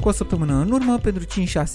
Cu o săptămână în urmă, pentru 5-6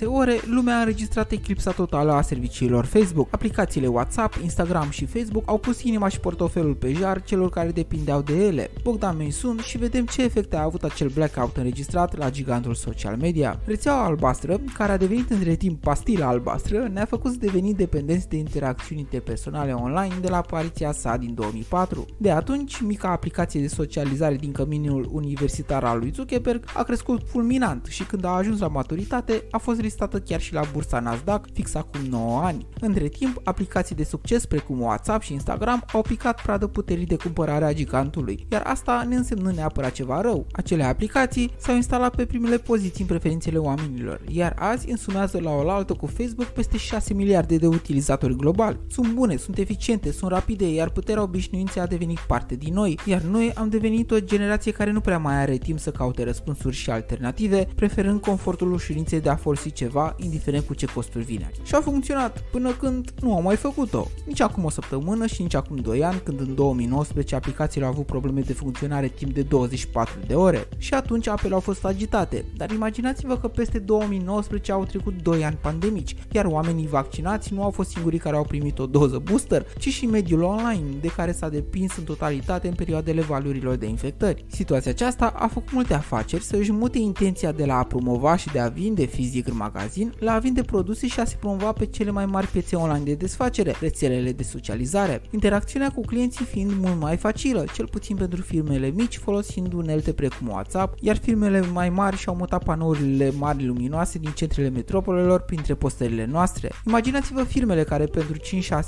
ore, lumea a înregistrat eclipsa totală a serviciilor Facebook. Aplicațiile WhatsApp, Instagram și Facebook au pus inima și portofelul pe jar celor care depindeau de ele. Bogdan Mensun și vedem ce efecte a avut acel blackout înregistrat la gigantul social media. Rețeaua albastră, care a devenit între timp pastila albastră, ne-a făcut să devenim dependenți de interacțiuni interpersonale online de la apariția sa din 2004. De atunci, mica aplicație de socializare din căminul universitar al lui Zuckerberg a crescut fulminant și când a ajuns la maturitate a fost listată chiar și la bursa Nasdaq fix acum 9 ani. Între timp, aplicații de succes precum WhatsApp și Instagram au picat pradă puterii de cumpărare a gigantului, iar asta ne însemnă neapărat ceva rău. Acele aplicații s-au instalat pe primele poziții în preferințele oamenilor, iar azi însumează la oaltă cu Facebook peste 6 miliarde de utilizatori globali. Sunt bune, sunt eficiente, sunt rapide, iar puterea obișnuinței a devenit parte din noi, iar noi am devenit o generație care nu prea mai are timp să caute răspunsuri și alternative, preferând confortul ușurinței de a folosi ceva, indiferent cu ce costuri vine. Și a funcționat până când nu am mai făcut-o. Nici acum o săptămână și nici acum 2 ani, când în 2019 aplicațiile au avut probleme de funcționare timp de 24 de ore și atunci apele au fost agitate. Dar imaginați-vă că peste 2019 au trecut 2 ani pandemici, iar oamenii vaccinați nu au fost singurii care au primit o doză booster, ci și mediul online, de care s-a depins în totalitate în perioadele valurilor de infectări. Situația aceasta a făcut multe afaceri să își mute intenția de la a promova și de a vinde fizic în magazin la a vinde produse și a se promova pe cele mai mari piețe online de desfacere, rețelele de socializare. Interacțiunea cu clienții fiind mult mai facilă, cel puțin pentru firmele mici folosind unelte precum WhatsApp, iar firmele mai mari și-au mutat panourile mari luminoase din centrele metropolelor printre postările noastre. Imaginați-vă firmele care pentru 5-6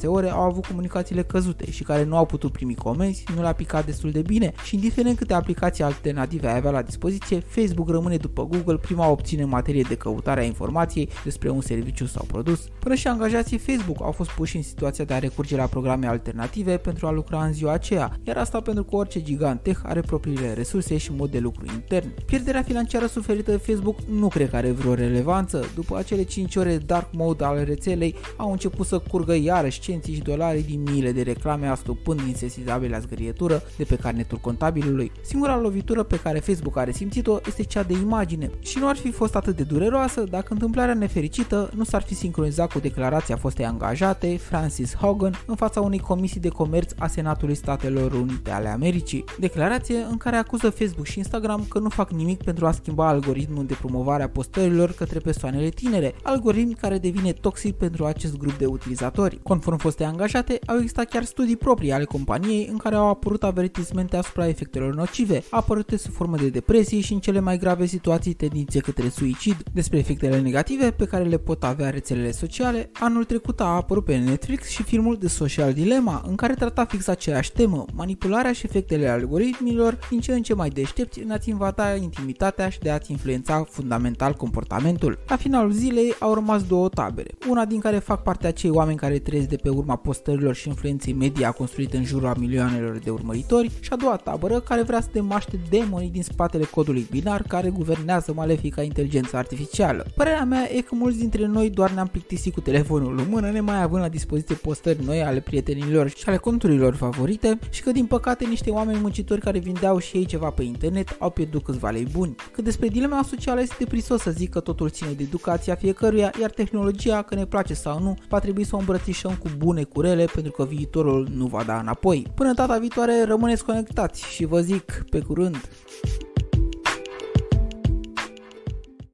ore au avut comunicațiile căzute și care nu au putut primi comenzi, nu le-a picat destul de bine și indiferent câte aplicații alternative ai avea la dispoziție, Facebook rămâne după Google prima opțiune în materie de căutare a informației despre un serviciu sau produs. Până și angajații Facebook au fost puși în situația de a recurge la programe alternative pentru a lucra în ziua aceea, iar asta pentru că orice gigant tech are propriile resurse și mod de lucru intern. Pierderea financiară suferită de Facebook nu cred că are vreo relevanță. După acele 5 ore dark mode ale rețelei, au început să curgă iarăși cenții și dolari din miile de reclame astupând insesizabila zgârietură de pe carnetul contabilului. Singura lovitură pe care Facebook a resimțit-o este cea de imagine și nu ar fi fost atât de dureroasă dacă întâmplarea nefericită nu s-ar fi sincronizat cu declarația fostei angajate, Francis Hogan, în fața unei comisii de comerț a Senatului Statelor Unite ale Americii. Declarație în care acuză Facebook și Instagram că nu fac nimic pentru a schimba algoritmul de promovare a postărilor către persoanele tinere, algoritm care devine toxic pentru acest grup de utilizatori. Conform fostei angajate, au existat chiar studii proprii ale companiei în care au apărut avertismente asupra efectelor nocive, apărute sub formă de depresie și în cele mai grave situații tendințe către suicid. Despre efectele negative pe care le pot avea rețelele sociale, anul trecut a apărut pe Netflix și filmul The Social Dilemma, în care trata fix aceeași temă, manipularea și efectele algoritmilor din ce în ce mai deștepți în a-ți invada intimitatea și de a-ți influența fundamental comportamentul. La finalul zilei au rămas două tabere, una din care fac parte acei oameni care trăiesc de pe urma postărilor și influenței media construite în jurul a milioanelor de urmăritori și a doua tabără care vrea să demaște demonii din spatele codului binar care guvernează malefica inteligență artificială. Părerea mea e că mulți dintre noi doar ne-am plictisit cu telefonul în mână, nemai având la dispoziție postări noi ale prietenilor și ale conturilor favorite și că din păcate niște oameni muncitori care vindeau și ei ceva pe internet au pierdut câțiva lei buni. Că despre dilema socială este prisos să zic că totul ține de educația fiecăruia, iar tehnologia, că ne place sau nu, va trebui să o îmbrățișăm cu bune curele pentru că viitorul nu va da înapoi. Până data viitoare rămâneți conectați și vă zic pe curând!